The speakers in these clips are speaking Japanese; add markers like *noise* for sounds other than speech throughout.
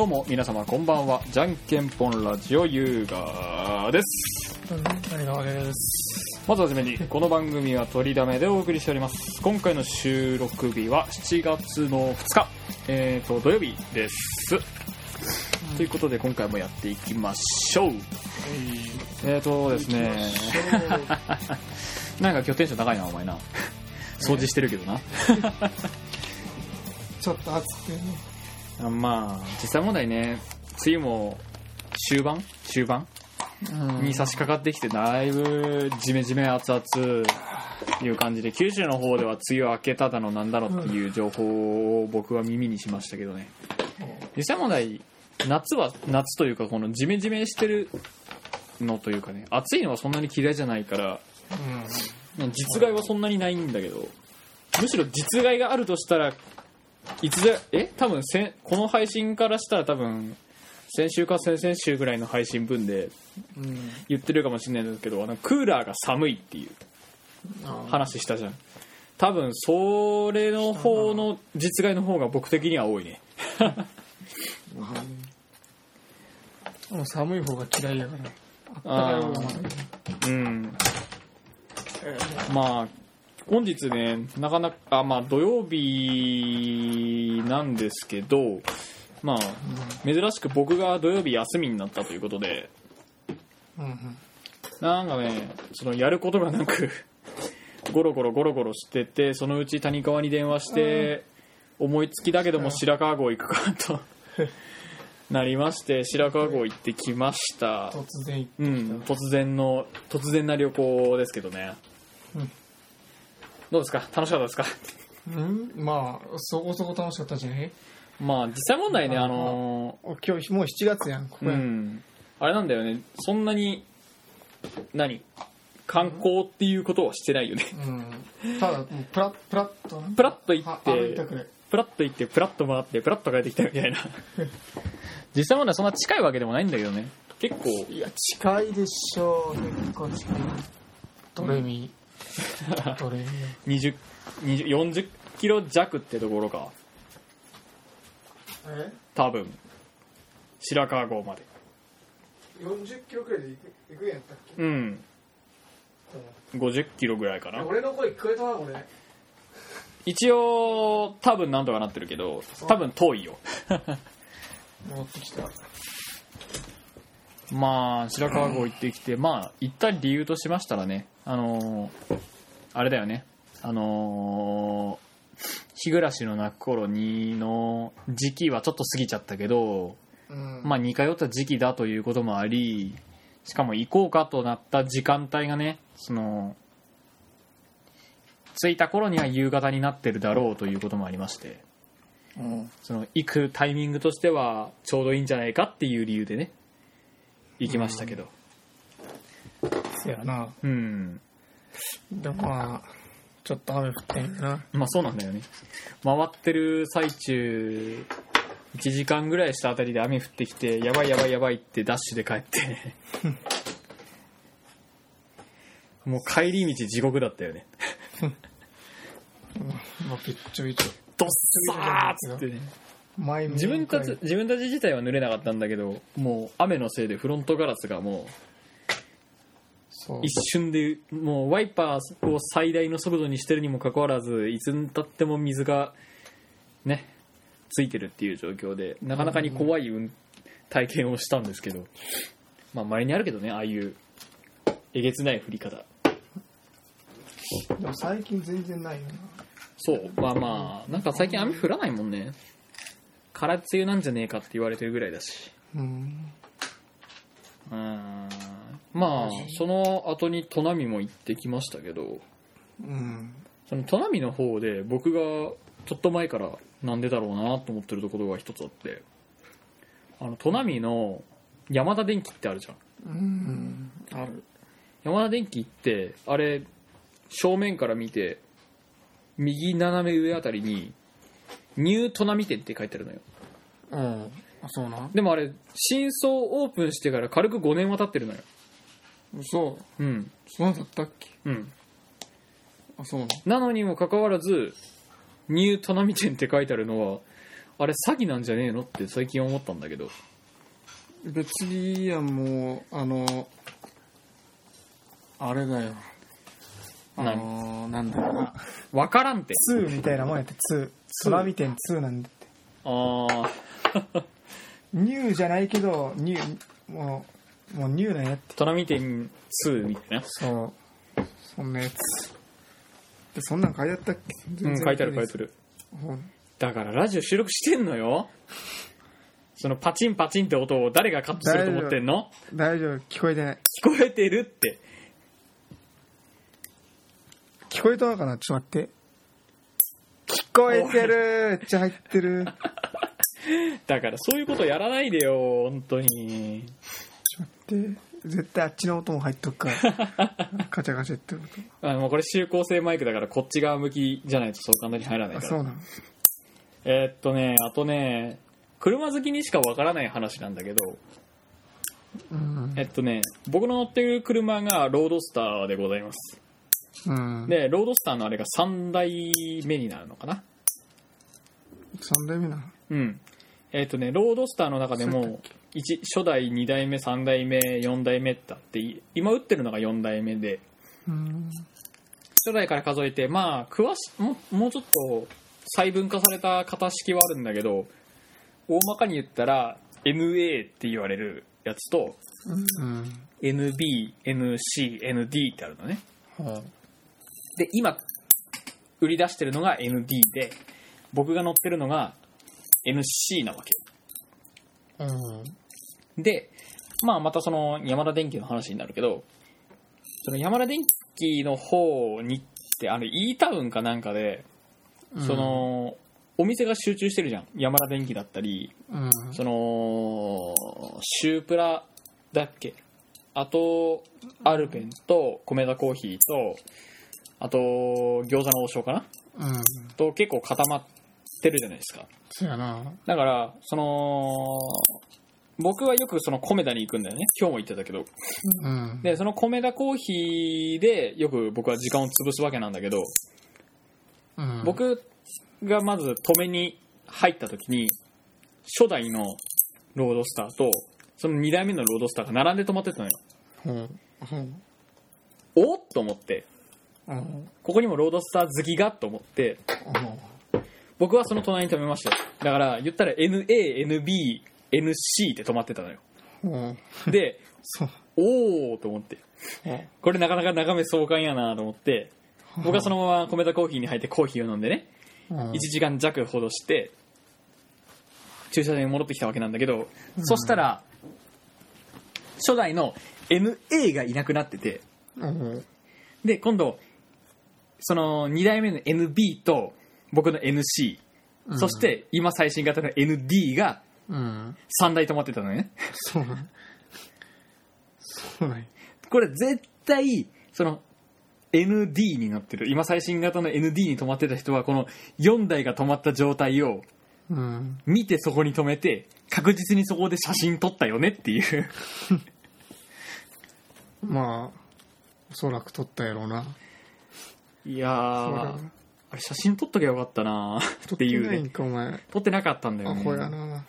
どうも皆様こんばんは。じゃんけんぽんラジオ優雅です。谷川です。まずはじめにこの番組は取りだめでお送りしております。今回の収録日は7月の2日。えーと土曜日です。ということで今回もやっていきましょう。えーとですね。なんか今日テンション高いなお前な。掃除してるけどな。ちょっと暑くてね。あまあ実際問題ね梅雨も終盤？終盤？に差し掛かってきてだいぶジメジメ熱々いう感じで九州の方では梅雨明けただのなんだろっていう情報を僕は耳にしましたけどね。実際問題夏は夏というかこのジメジメしてるのというかね暑いのはそんなに嫌いじゃないから実害はそんなにないんだけどむしろ実害があるとしたらいつでえ多分せんこの配信からしたら多分先週か先々週ぐらいの配信分でうん。うん。言ってるかもしれないんですけどあのクーラーが寒いっていうあ話したじゃん多分それの方の実害の方が僕的には多いね *laughs* もう寒い方が嫌いやから。あったかい方がまだいい。うんまあ本日ねなかなかあまあ土曜日なんですけどまあ珍しく僕が土曜日休みになったということでうんうん。なんかね、そのやることがなく、ゴロゴロゴロゴロしてて、そのうち谷川に電話して、思いつきだけども白川郷行くかと *laughs* なりまして、白川郷行ってきました。突然行ってうん、突然の、突然な旅行ですけどね。うんどうですか？楽しかったですか？うん？まあ、そこそこ楽しかったんじゃない？まあ、実際問題ね、あの今日もう7月やん、ここうやん。ん、あれなんだよね、そんなに、何？観光っていうことはしてないよね。うん。ただ、もうプラッ、プラッとな。プラッと行はって。プラッと行ってプラッと回ってプラッと帰ってきたみたいな *laughs* 実際まだそんな近いわけでもないんだけどね結構いや、近いでしょう。結構近い。ドレミ。ドレミ。20 20 40キロ弱ってところかえ？多分白川郷まで ?40 キロくらいで行く行くんやったっけ？うん50キロぐらいかな俺の声聞こえたな、これ。一応多分なんとかなってるけど多分遠いよ戻ってきた。*laughs* まあ白川郷行ってきてまあ行った理由としましたらねあのーあれだよねあのー日暮らしの泣く頃にの時期はちょっと過ぎちゃったけどうん。まあ似通った時期だということもありしかも行こうかとなった時間帯がねその着いた頃には夕方になってるだろうということもありましてうん。その行くタイミングとしてはちょうどいいんじゃないかっていう理由でね行きましたけどせやな。うんでもまあ、ちょっと雨降ってんやな。まあそうなんだよね回ってる最中1時間ぐらいしたあたりで雨降ってきてやばいやばいやばいってダッシュで帰って *laughs* もう帰り道地獄だったよねまあ、びっちょびちょ。ドッサーっつってね前自分たち自分たち自体は濡れなかったんだけどもう雨のせいでフロントガラスがもう。一瞬でもうワイパーを最大の速度にしてるにもかかわらずいつにたっても水がねついてるっていう状況でなかなかに怖い運体験をしたんですけど。まあ稀にあるけどねああいうえげつない降り方。でも最近全然ないよな。そうまあまあなんか最近雨降らないもんね。空梅雨なんじゃねえかって言われてるぐらいだし。うん。うーんまあその後に砺波も行ってきましたけどうん。その砺波の方で僕がちょっと前からなんでだろうなと思ってるところが一つあってあの砺波の山田電機ってあるじゃんうん。ある。山田電機ってあれ正面から見て右斜め上あたりに「ニュー砺波店」って書いてあるのようん。あ、そうな。でもあれ新装オープンしてから軽く5年は経ってるのよ嘘。うん。そうだったっけ？うん。あ、そうな。なのにもかかわらず「ニュー砺波店」って書いてあるのはあれ詐欺なんじゃねえのって最近思ったんだけど。別にいいやんもうあのあれだよ。あのなんだろうな。わからんって。2みたいなもんやって2空見てん2なんだって。ああ *laughs* ニューじゃないけどニューもうもうニューなんやって。トラミ店2みたいな。そう。そんなやつ。でそんなん書いてあったっけ？うん書いてある書いてある。だからラジオ収録してんのよ。そのパチンパチンって音を誰がカットすると思ってんの？大丈夫。聞こえてない。聞こえてるって。聞こえたのかな？ちょっと待って。聞こえてる。めっちゃ入ってる。*laughs* だからそういうことやらないでよ本当にって絶対あっちの音も入っとくから *laughs* カチャカチャって音あのこれ指向性マイクだからこっち側向きじゃないとそう簡単に入らないから。あそうなの。えーっとねあとね車好きにしかわからない話なんだけどうん。えっとね僕の乗ってる車がロードスターでございます。うん。でロードスターのあれが3代目になるのかな。3代目なの？うん。えっとねロードスターの中でも一初代2代目3代目4代目ってあって今打ってるのが4代目で。うん初代から数えてまあ詳しももうちょっと細分化された型式はあるんだけど大まかに言ったら NA って言われるやつとうん NBNCND ってあるのね。はで今売り出してるのが ND で僕が乗ってるのが NC なわけ。うんでまあまたそのヤマダ電機の話になるけどそのヤマダ電機の方にってあれ E タウンかなんかでその、お店が集中してるじゃん。ヤマダ電機だったりうん。そのシュープラだっけ？あとアルペンと米田コーヒーとあと餃子の王将かな？うん。と結構固まってるじゃないですか。そやな。だからその僕はよくその米田に行くんだよね。今日も言ってたけど。うん。でその米田コーヒーでよく僕は時間を潰すわけなんだけどうん。僕がまず止めに入った時に初代のロードスターとその2代目のロードスターが並んで止まってたのよ。ほうほうおっと思ってうん。ここにもロードスター好きがと思って僕はその隣に止めましたよ。だから言ったら NANBNC って止まってたのよ。ほうでそう。おおと思って。これなかなか眺め壮観やなと思って僕はそのまま米田コーヒーに入ってコーヒーを飲んでねうん。1時間弱ほどして駐車場に戻ってきたわけなんだけど、そしたら初代の NA がいなくなっててうん。で今度その2代目の NB と僕の NC、うん。そして今最新型の ND がうん。3台止まってたのね。そうなん。そうなんや。これ絶対その ND になってる。今最新型の ND に止まってた人はこの4台が止まった状態をうん。見てそこに止めて確実にそこで写真撮ったよねっていう。*laughs* まあおそらく撮ったやろうな。いやーそうだあれ写真撮っときゃよかったな撮っていうないんねかお前。撮ってなかったんだよアねホやな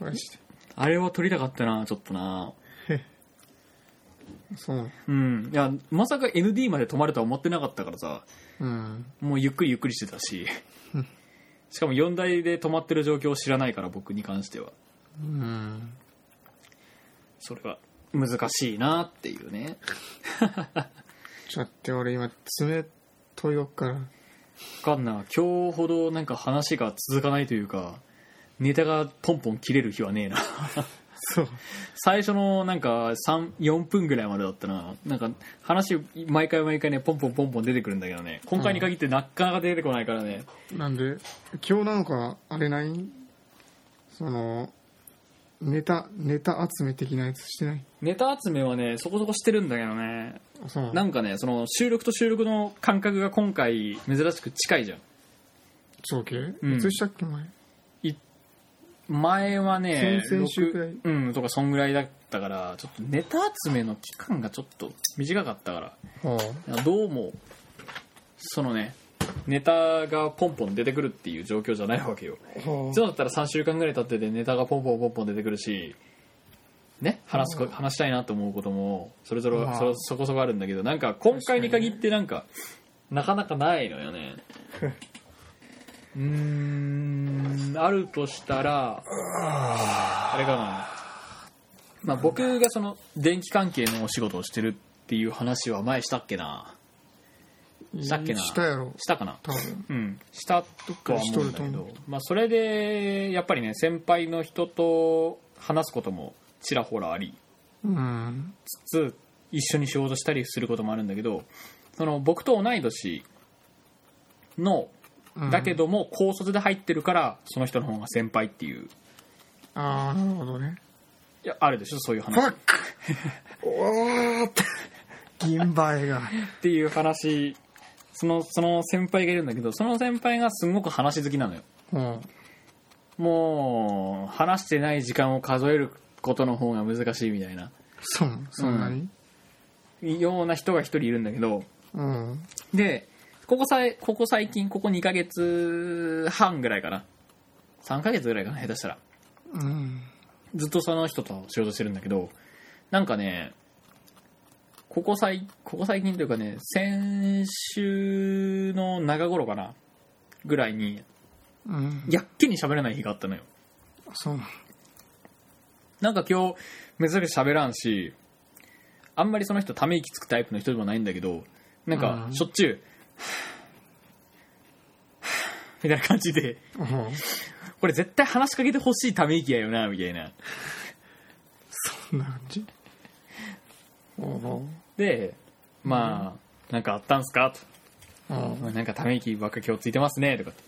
マジで。あれは撮りたかったなちょっとな。*laughs* そううん。いやまさか ND まで止まるとは思ってなかったからさ。うん。もうゆっくりゆっくりしてたし。う *laughs* んしかも4台で止まってる状況を知らないから僕に関しては。うん。それは難しいなっていうね。*laughs* ちょっと待って俺今爪研いどっから。わかんない。今日ほどなんか話が続かないというかネタがポンポン切れる日はねえな。そう。最初のなんか34分ぐらいまでだったな。なんか話毎回毎回ねポンポンポンポン出てくるんだけどね。今回に限ってなかなか出てこないからね。なんで今日なんかあれない？そのネタネタ集め的なやつしてない？ネタ集めはねそこそこしてるんだけどね。あそうなんかねその収録と収録の感覚が今回珍しく近いじゃん。そうけ？うん。いつしたっけ前？前はね先々週くらい。6うんとかそんぐらいだったからちょっとネタ集めの期間がちょっと短かったから。はどうもそのねネタがポンポン出てくるっていう状況じゃないわけよ。はそうだったら3週間ぐらい経っててネタがポンポンポンポン出てくるしね話すこ話したいなと思うこともそれぞれまあ。そそこそこあるんだけどなんか今回に限ってなんかなかなかないのよね *laughs* うーんあるとしたらあれかな、まあ、僕がその電気関係のお仕事をしてるっていう話は前したっけな？したっけな？したやろ。したかな？多分。うん、したとは思うんだけど、まあ、それでやっぱりね先輩の人と話すこともちらほらありうん。つつ一緒に仕事したりすることもあるんだけどその僕と同い年のうん。だけども高卒で入ってるからその人の方が先輩っていう。ああなるほどね。いやあるでしょそういうファ話。ックおーって。銀映えが。っていう話。そのその先輩がいるんだけどその先輩がすごく話好きなのよ。うん。もう話してない時間を数えることの方が難しいみたいな。そうそんなに？ような人が一人いるんだけど。うん。でここさいここ最近ここ2ヶ月半ぐらいかな。3ヶ月ぐらいかな下手したら。うん。ずっとその人と仕事してるんだけどなんかねここ最ここ最近というかね先週の中頃かなぐらいにうん。やっけに喋れない日があったのよ。そう。なんか今日珍しく喋らんしあんまりその人ため息つくタイプの人でもないんだけどなんかうん。しょっちゅう、みたいな感じで。うん。これ絶対話しかけてほしいため息やよなみたいな。そんな感じ？でまあなんかあったんすか？うん。となんかため息ばっか今日ついてますねとか。って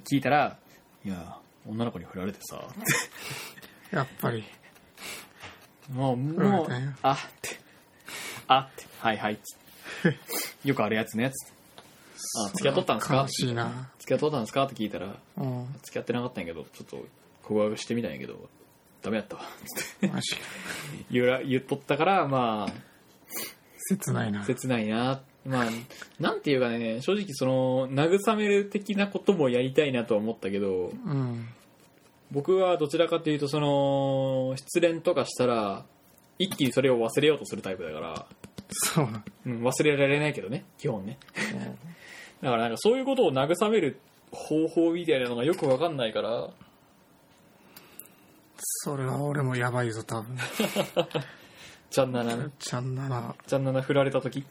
って聞いたらいや女の子に振られてさ。やっぱり。もうもうあってあってはいはいっつってよくあるやつねっつ。ってあ付き合っとったんですか？悲しいな。付き合っとったんですか？って聞いたらうん。付き合ってなかったんやけどちょっと告白してみたんやけどダメやった。わつってマジか。言うら言っとったからまあ切ないな。切ないな。まあなんていうかね正直その慰める的なこともやりたいなとは思ったけどうん。僕はどちらかというとその失恋とかしたら一気にそれを忘れようとするタイプだから、そう。なうん、忘れられないけどね基本ね。だからなんかそういうことを慰める方法みたいなのがよくわかんないから。それは俺もやばいぞ多分。ちゃんななちゃんならちゃんなな振られた時。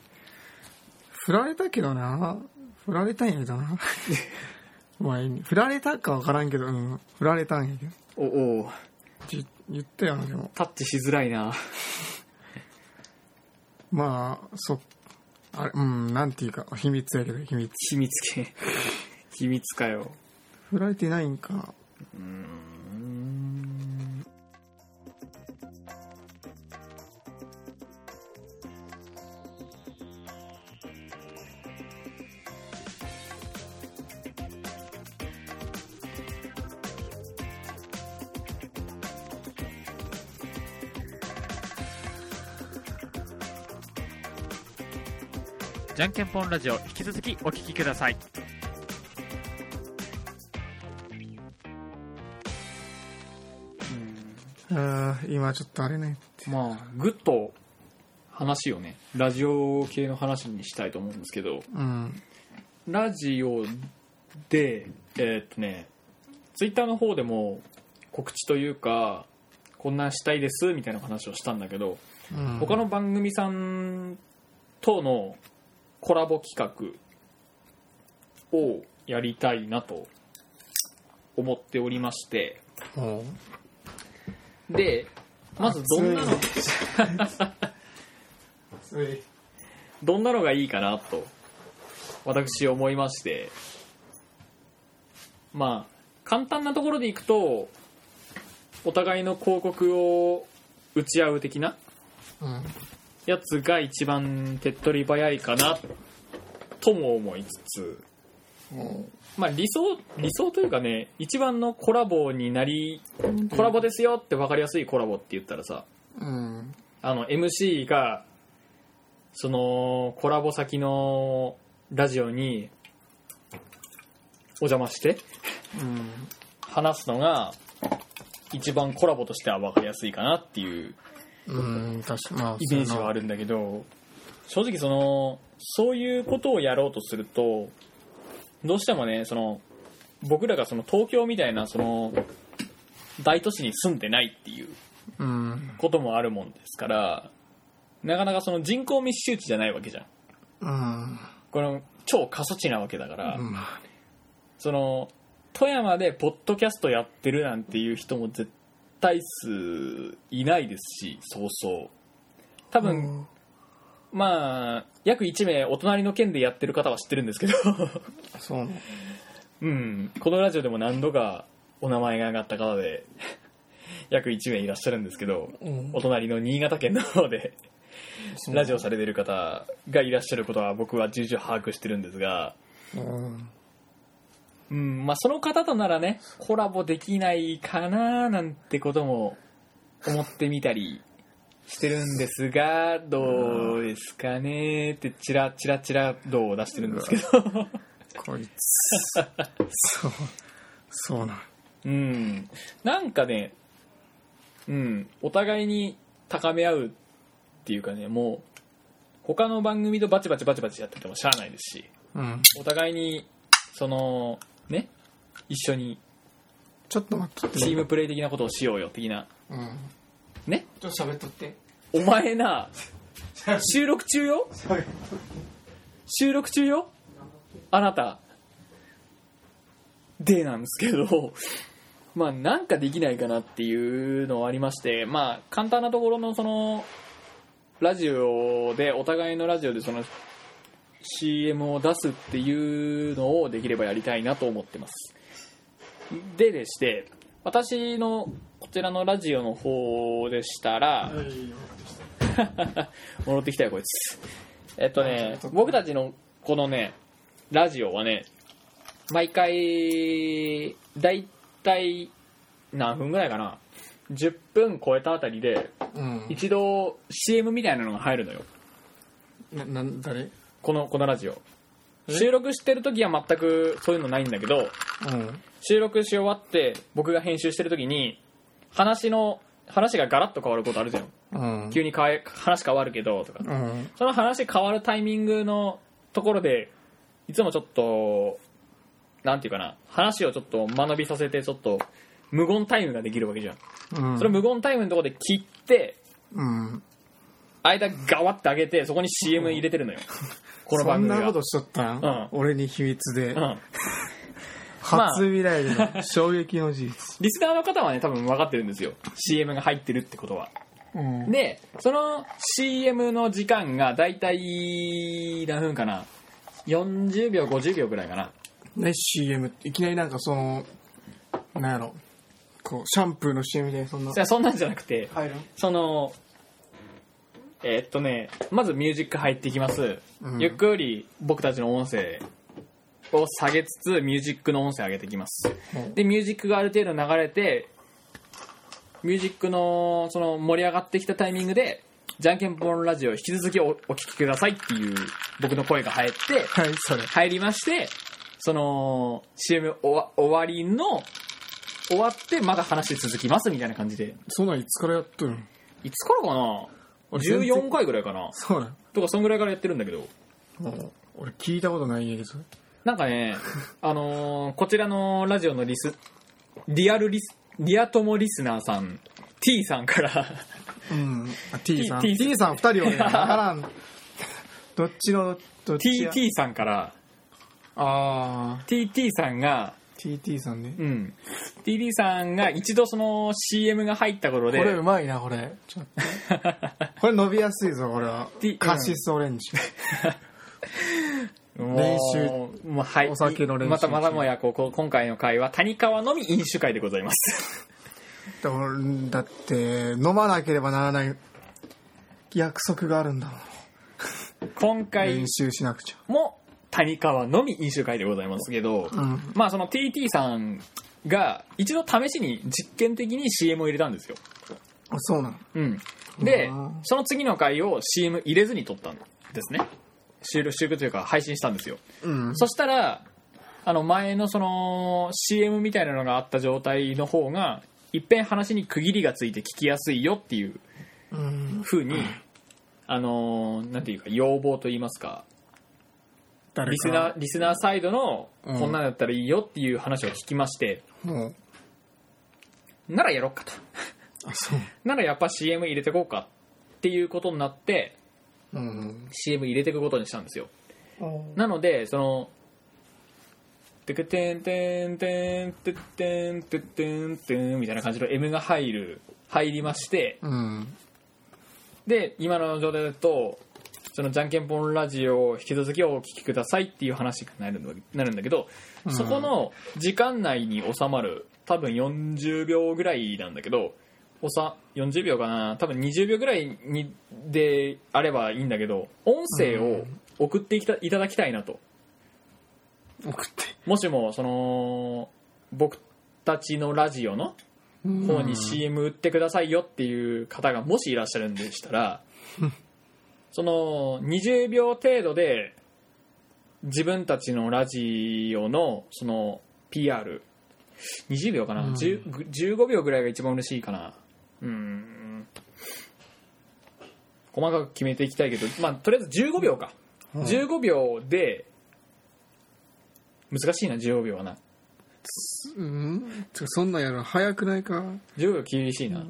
振られたけどな。振られたんやけどな。*laughs* 前に振られたか分からんけどうん。振られたんやけど。おお言ったよなでも。タッチしづらいなまあそあれうんなんていうか秘密やけど秘密。秘密系。*laughs* 秘密かよ。振られてないんか。うんじゃんけんぽんラジオ引き続きお聞きください。あー今ちょっとあれね。まあぐっと話をね。ラジオ系の話にしたいと思うんですけど。うん。ラジオでえーっとねツイッターの方でも告知というかこんなんしたいですみたいな話をしたんだけどうん。他の番組さんとのコラボ企画をやりたいなと思っておりまして。おうでまずどんなのどんなのがいいかなと私思いまして。まあ簡単なところでいくとお互いの広告を打ち合う的な。うんやつが一番手っ取り早いかなとも思いつつおうまあ理想理想というかね一番のコラボになりコラボですよって分かりやすいコラボって言ったらさうん。あの MC がそのコラボ先のラジオにお邪魔してうん。話すのが一番コラボとしては分かりやすいかなっていううん確かまあイメージはあるんだけど正直そのそういうことをやろうとするとどうしてもねその僕らがその東京みたいなその大都市に住んでないっていううんこともあるもんですからなかなかその人口密集地じゃないわけじゃん。うん。この超過疎地なわけだから、うん。その富山でポッドキャストやってるなんていう人も絶対数いないですしそうそう。多分、まあ約1名お隣の県でやってる方は知ってるんですけど。そうなの *laughs* うん。このラジオでも何度かお名前が上がった方で *laughs* 約1名いらっしゃるんですけどうん。お隣の新潟県の方でラジオされてる方がいらっしゃることは僕は重々把握してるんですがうんうんまあ、その方とならねコラボできないかななんてことも思ってみたりしてるんですがどうですかね？ってチラチラチラ度を出してるんですけど。こいつ。そうそうなの。うん。なんかねうんお互いに高め合うっていうかねもう他の番組とバチバチバチバチやっててもしゃあないですしうん。お互いにそのね。一緒に。ちょっと待って。チームプレイ的なことをしようよ的な。うん。ね。ちょっと喋っとって。お前な *laughs* 収録中よ？収録中よ？あなた。でなんですけど。まあなんかできないかなっていうのはありまして。まあ簡単なところのそのラジオでお互いのラジオでその CM を出すっていうのをできればやりたいなと思ってます。ででして私のこちらのラジオの方でしたら、戻ってきたよこいつ。えっとね僕たちのこのねラジオはね毎回だいたい何分ぐらいかな？10分超えたあたりでうん。一度 CM みたいなのが入るのよ。ななん誰？このこのラジオ。え？収録してる時は全くそういうのないんだけどうん。収録し終わって僕が編集してる時に話の話がガラッと変わることあるじゃん。うん。急に変え話変わるけどとか。うん。その話変わるタイミングのところでいつもちょっとなんていうかな話をちょっと間延びさせてちょっと無言タイムができるわけじゃん、うん。その無言タイムのところで切ってうん間ガワッて上げてそこに CM 入れてるのよ、このそん番組が。なことしとったん、うん。俺に秘密で、うん、初未来での衝撃の事実、リスナーの方はね多分分かってるんですよ。CM が入ってるってことは。うん。でその CM の時間がだいたい何分かな？40秒50秒ぐらいかな。ね CM っていきなりなんかそのなんやろ。こうシャンプーの CM でそんな。いやそんなんじゃなくて入るそのえーっとねまずミュージック入ってきます、うん。ゆっくり僕たちの音声を下げつつミュージックの音声上げてきます。うん。でミュージックがある程度流れてミュージックのその盛り上がってきたタイミングでじゃんけんぽんラジオ引き続きおお聞きくださいっていう僕の声が入ってはいそれ。入りましてその CM 終わ終わりの終わってまだ話続きますみたいな感じで。そんなんいつからやっとるん？いつからかな？俺全然。14回ぐらいかな。そうなんとかそんぐらいからやってるんだけど。もう俺聞いたことないんやけど。なんかね *laughs* あのーこちらのラジオのリスリアルリスリア友リスナーさん T さんから。うん。あ T さん。T- T さん。2人はね分からん。*laughs* どっちのどっちや？TT さんから。ああ TT さんが TT さんね。うん。TT さんが一度その CM が入った頃で。これうまいなこれ。ちょっと。これ伸びやすいぞこれは。T- カシスオレンジ。*laughs* 練習。もうはい。お酒の練習。またまたもやこう今回の回は谷川のみ飲酒会でございます。だだって飲まなければならない約束があるんだもん。今回練習しなくちゃ。も谷川のみ飲酒会でございますけど、うん。まあその TT さんが一度試しに実験的に CM を入れたんですよ、あそうなの。うん、でうんその次の回を CM 入れずに撮ったんですね。収録収録というか配信したんですよ。うん。そしたらあの前のその CM みたいなのがあった状態の方がいっぺん話に区切りがついて聞きやすいよっていううん。風に、あのーなんていうか要望と言いますか誰リスナーリスナーサイドのうん。こんなんだったらいいよっていう話を聞きまして、もうならやろっかと。あそう。*laughs* ならやっぱ CM 入れてこうかっていうことになってうん CM 入れていくことにしたんですよ。うんなのでそのてくてんてんてんてってんてってんてんみたいな感じの M が入る入りましてうんで今の状態だとそのじゃんけんぽんラジオを引き続きお聞きくださいっていう話になるのなるんだけど、うん。そこの時間内に収まる多分40秒ぐらいなんだけどおさ40秒かな？多分20秒ぐらいにであればいいんだけど音声を送っていたいただきたいなと。送って。もしもその僕たちのラジオの方に CM 売ってくださいよっていう方がもしいらっしゃるんでしたら *laughs* その20秒程度で自分たちのラジオのその PR20 秒かな、うん。10 15秒ぐらいが一番嬉しいかな。うん。細かく決めていきたいけどまあとりあえず15秒か、うん。15秒で難しいな15秒はな。うん。そんなんやるの早くないか？15秒厳しいな、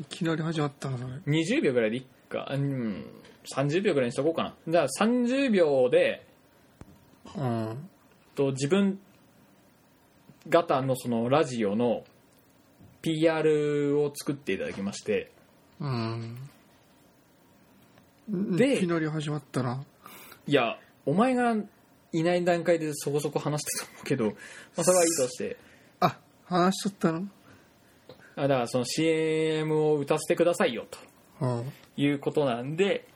いきなり始まったなそれ。20秒ぐらいでいっか。うん30秒ぐらいにしとこうかな。じゃあ30秒でうん。と自分方のそのラジオの PR を作っていただきまして。うん。でいきなり始まったな。いやお前がいない段階でそこそこ話してたと思うけど、まあ、それはいいとして。あ話しとったの？あだからその CM を歌わせてくださいよとうん。いうことなんで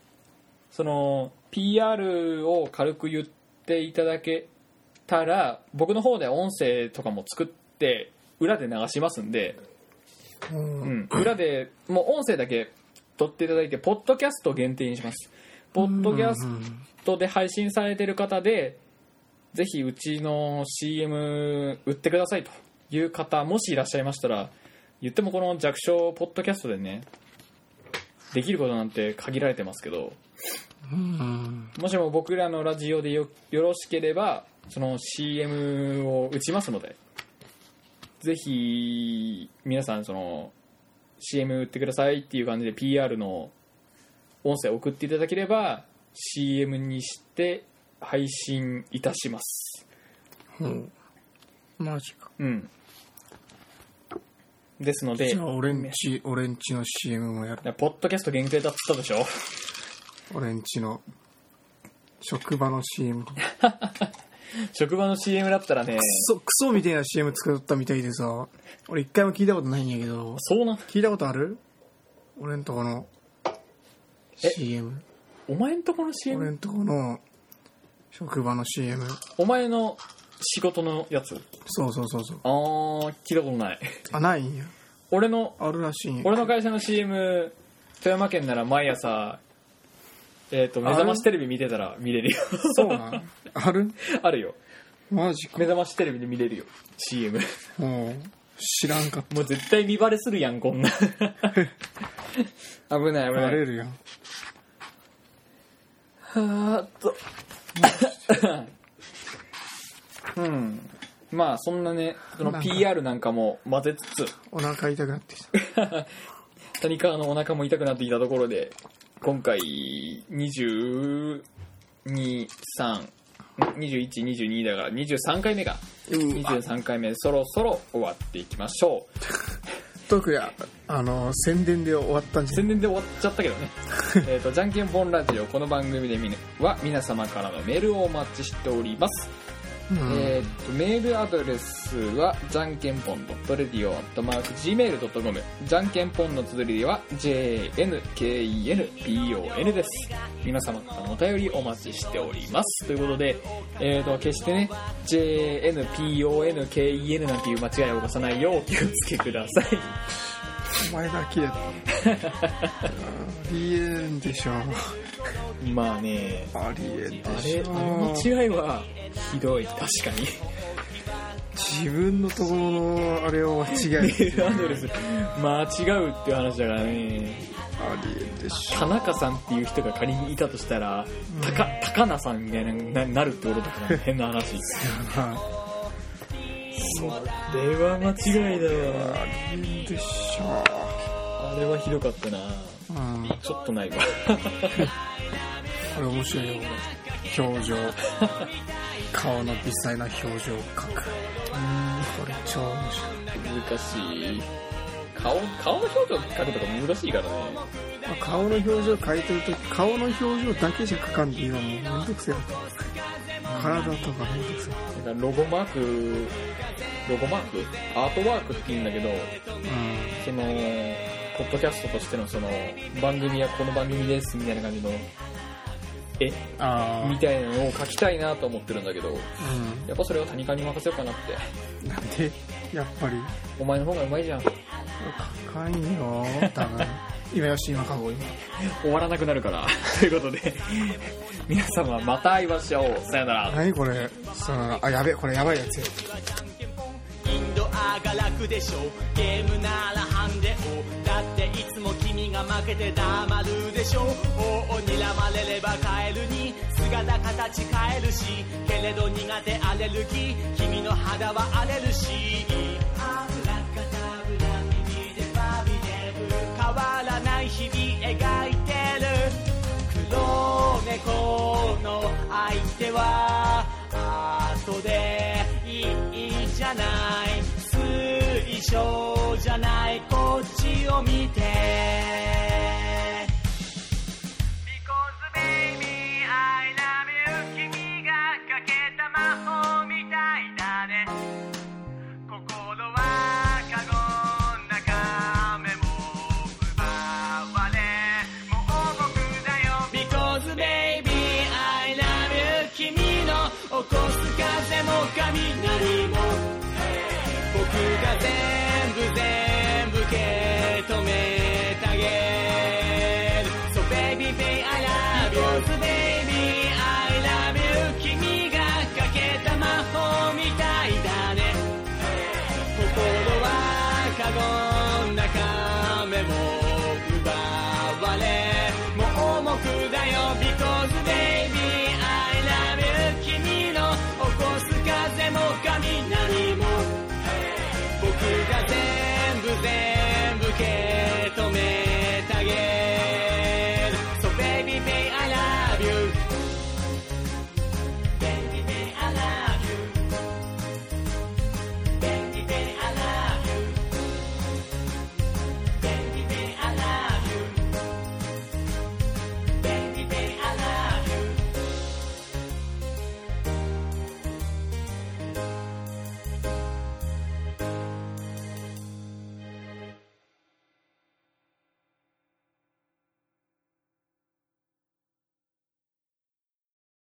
その PR を軽く言っていただけたら僕の方で音声とかも作って裏で流しますんで、うん。うん、裏でもう音声だけ撮っていただいてポッドキャスト限定にします。ポッドキャストで配信されてる方でぜひうちの CM 売ってくださいという方もしいらっしゃいましたら言ってもこの弱小ポッドキャストでねできることなんて限られてますけどうんもしも僕らのラジオでよよろしければその CM を打ちますのでぜひ皆さんその CM 売ってくださいっていう感じで PR の音声を送っていただければ CM にして配信いたします。うん。マジか。うん。ですのでじゃあ俺んち俺んちの CM もやる。ポッドキャスト限定だったでしょ俺んちの職場の CM ク *laughs* 職場の CM だったらね。ソクソみたいな CM 作ったみたいでさ。俺一回も聞いたことないんやけど。そうな聞いたことある？俺んとこのえ？CM お前んとこの CM 俺んとこの職場の CM お前の仕事のやつ？そうそうそうそう。あー聞いたことない。あないんや。俺のあるらしいんや。俺の会社の CM 富山県なら毎朝えっ、と目覚ましテレビ見てたら見れるよ。そうなんある？*laughs* あるよ。マジか。目覚ましテレビで見れるよ。CM もう知らんかっもう絶対見バレするやんこんな。*laughs* 危ない危たない。バレるやんはーっと。*laughs* うん。まあそんなねその PR なんかも混ぜつつ。お腹痛くなってきた。谷川のお腹も痛くなってきたところで今回22232122だから23回目が23回目そろそろ終わっていきましょう。特にあの宣伝で終わったんじゃ。宣伝で終わっちゃったけどね。*laughs* えっとじゃんけんぽんラジオこの番組で見るは皆様からのメールをお待ちしておりますうん。えーっとメールアドレスはじゃんけんぽん .radio.gmail.com じゃんけんぽんの綴りでは JNKENPON です。皆様からのお便りお待ちしております。ということで、えーっと決してね JNPONKEN なんていう間違いを起こさないようお気をつけください。お前だけや *laughs* ありえんでしょまあね。ありえんでしょあれあの間違いはひどい。確かに。自分のところのあれを間違えるアドレス間違うっていう話だからね。ありえんでしょ田中さんっていう人が仮にいたとしたら、たか高菜さんみたいなななるってことだから *laughs* 変な話。はそれは間違いだわ。ありえんでしょあれはひどかったな。うん。ちょっとないわ。*laughs* これ面白いよ表情 *laughs* 顔の微細な表情を描く。これ超面白い。難しい。顔顔の表情描くとか難しいからね。まあ顔の表情描いてるとき顔の表情だけじゃ描かんでいいのもうめんどくせえなと体とかめんどくせえ。なんかロゴマークロゴマーク？アートワークって言うんだけどうそのポッドキャストとしてのその番組はこの番組ですみたいな感じの絵んあみたいなのを描きたいなと思ってるんだけどあうやっぱそれは谷川に任せようかなって。んなんで？やっぱり。お前の方がうまいじゃん。高いよ多分。*laughs* 今よし今書こう今。終わらなくなるから。*laughs* ということで。皆様また会いましょう。さよなら。何これ？そのあやべえ。これやばいやつよインドアが楽でしょ。ゲームならハンデを。だっていつも君が負けて黙るでしょ。王を睨まれればカエルに姿形変えるしけれど苦手アレルギー君の肌は荒れるし。アブラカタブラ耳でバビデブ変わらない日々描いてる。黒猫の相手は後でいいじゃない。推奨じゃないこっちを見て。